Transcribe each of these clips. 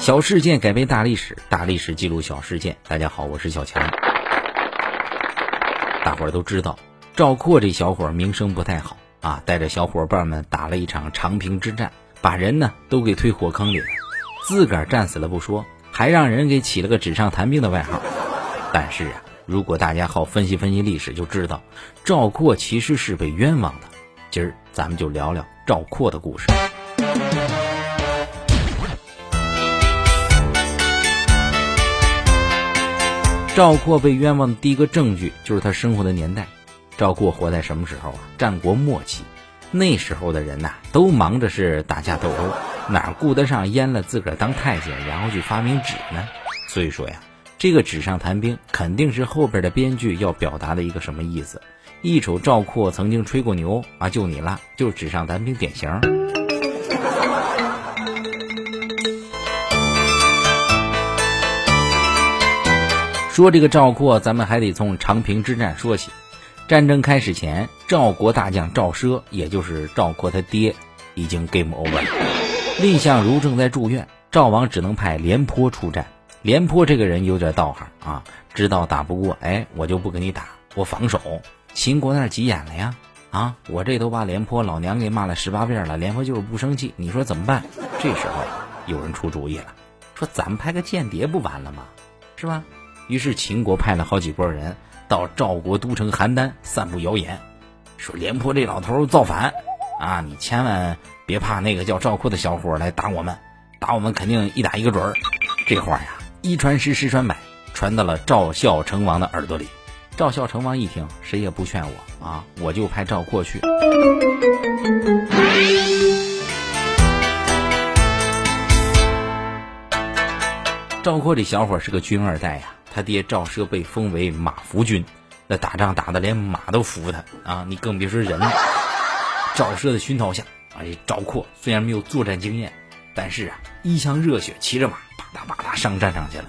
小事件改变大历史，大历史记录小事件。大家好，我是小强。大伙儿都知道，赵括这小伙儿名声不太好啊，带着小伙伴们打了一场长平之战，把人呢都给推火坑里了，自个儿战死了不说，还让人给起了个纸上谈兵的外号。但是啊，如果大家好分析分析历史，就知道赵括其实是被冤枉的。今儿咱们就聊聊赵括的故事。赵括被冤枉的第一个证据就是他生活的年代。赵括活在什么时候啊？战国末期，那时候的人呐，都忙着是打架斗殴，哪顾得上阉了自个儿当太监，然后去发明纸呢？所以说呀，这个纸上谈兵肯定是后边的编剧要表达的一个什么意思？一瞅赵括曾经吹过牛啊，就你了，就是纸上谈兵典型。说这个赵括，咱们还得从长平之战说起。战争开始前，赵国大将赵奢，也就是赵括他爹，已经 game over 了。蔺相如正在住院，赵王只能派廉颇出战。廉颇这个人有点道行啊，知道打不过，哎，我就不跟你打，我防守。秦国那急眼了呀，啊，我这都把廉颇老娘给骂了十八遍了，廉颇就是不生气，你说怎么办？这时候有人出主意了，说咱们派个间谍不完了吗？是吧？于是秦国派了好几拨人到赵国都城邯郸散布谣言，说廉颇这老头造反，啊，你千万别怕那个叫赵括的小伙来打我们，打我们肯定一打一个准儿。这话呀，一传十，十传百，传到了赵孝成王的耳朵里。赵孝成王一听，谁也不劝我啊，我就派赵括去。赵括这小伙是个军二代呀。他爹赵奢被封为马服君，那打仗打的连马都服他啊！你更别说人了。赵奢的熏陶下，哎，赵括虽然没有作战经验，但是啊，一腔热血，骑着马，吧嗒吧嗒上战场去了。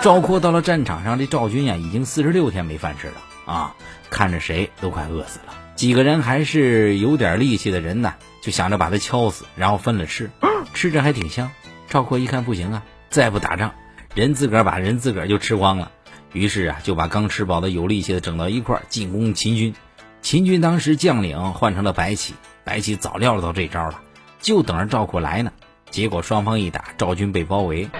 赵括到了战场上，这赵军呀，已经四十六天没饭吃了啊！看着谁都快饿死了。几个人还是有点力气的人呢，就想着把他敲死，然后分了吃。吃着还挺香，赵括一看不行啊，再不打仗，人自个儿把人自个儿就吃光了。于是啊，就把刚吃饱的有力气的整到一块儿进攻秦军。秦军当时将领换成了白起，白起早料到这招了，就等着赵括来呢。结果双方一打，赵军被包围，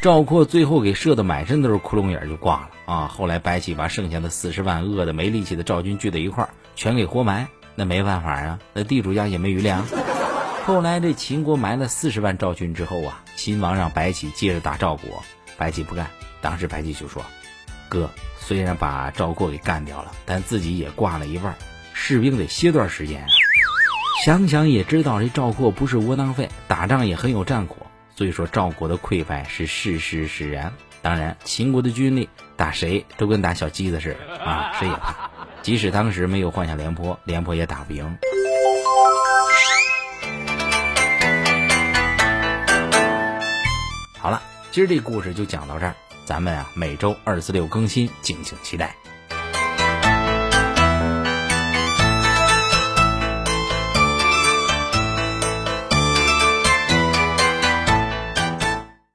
赵括最后给射的满身都是窟窿眼就挂了啊。后来白起把剩下的四十万饿的没力气的赵军聚在一块儿，全给活埋。那没办法啊，那地主家也没余粮。后来这秦国埋了四十万赵军之后啊，秦王让白起接着打赵国，白起不干。当时白起就说：“哥，虽然把赵括给干掉了，但自己也挂了一半，士兵得歇段时间啊。”想想也知道这赵括不是窝囊废，打仗也很有战果，所以说赵国的溃败是事实使然。当然，秦国的军力打谁都跟打小鸡子似的啊，谁也怕。即使当时没有换下廉颇，廉颇也打不赢。好了，今儿这故事就讲到这儿，咱们啊每周二四六更新，敬请期待。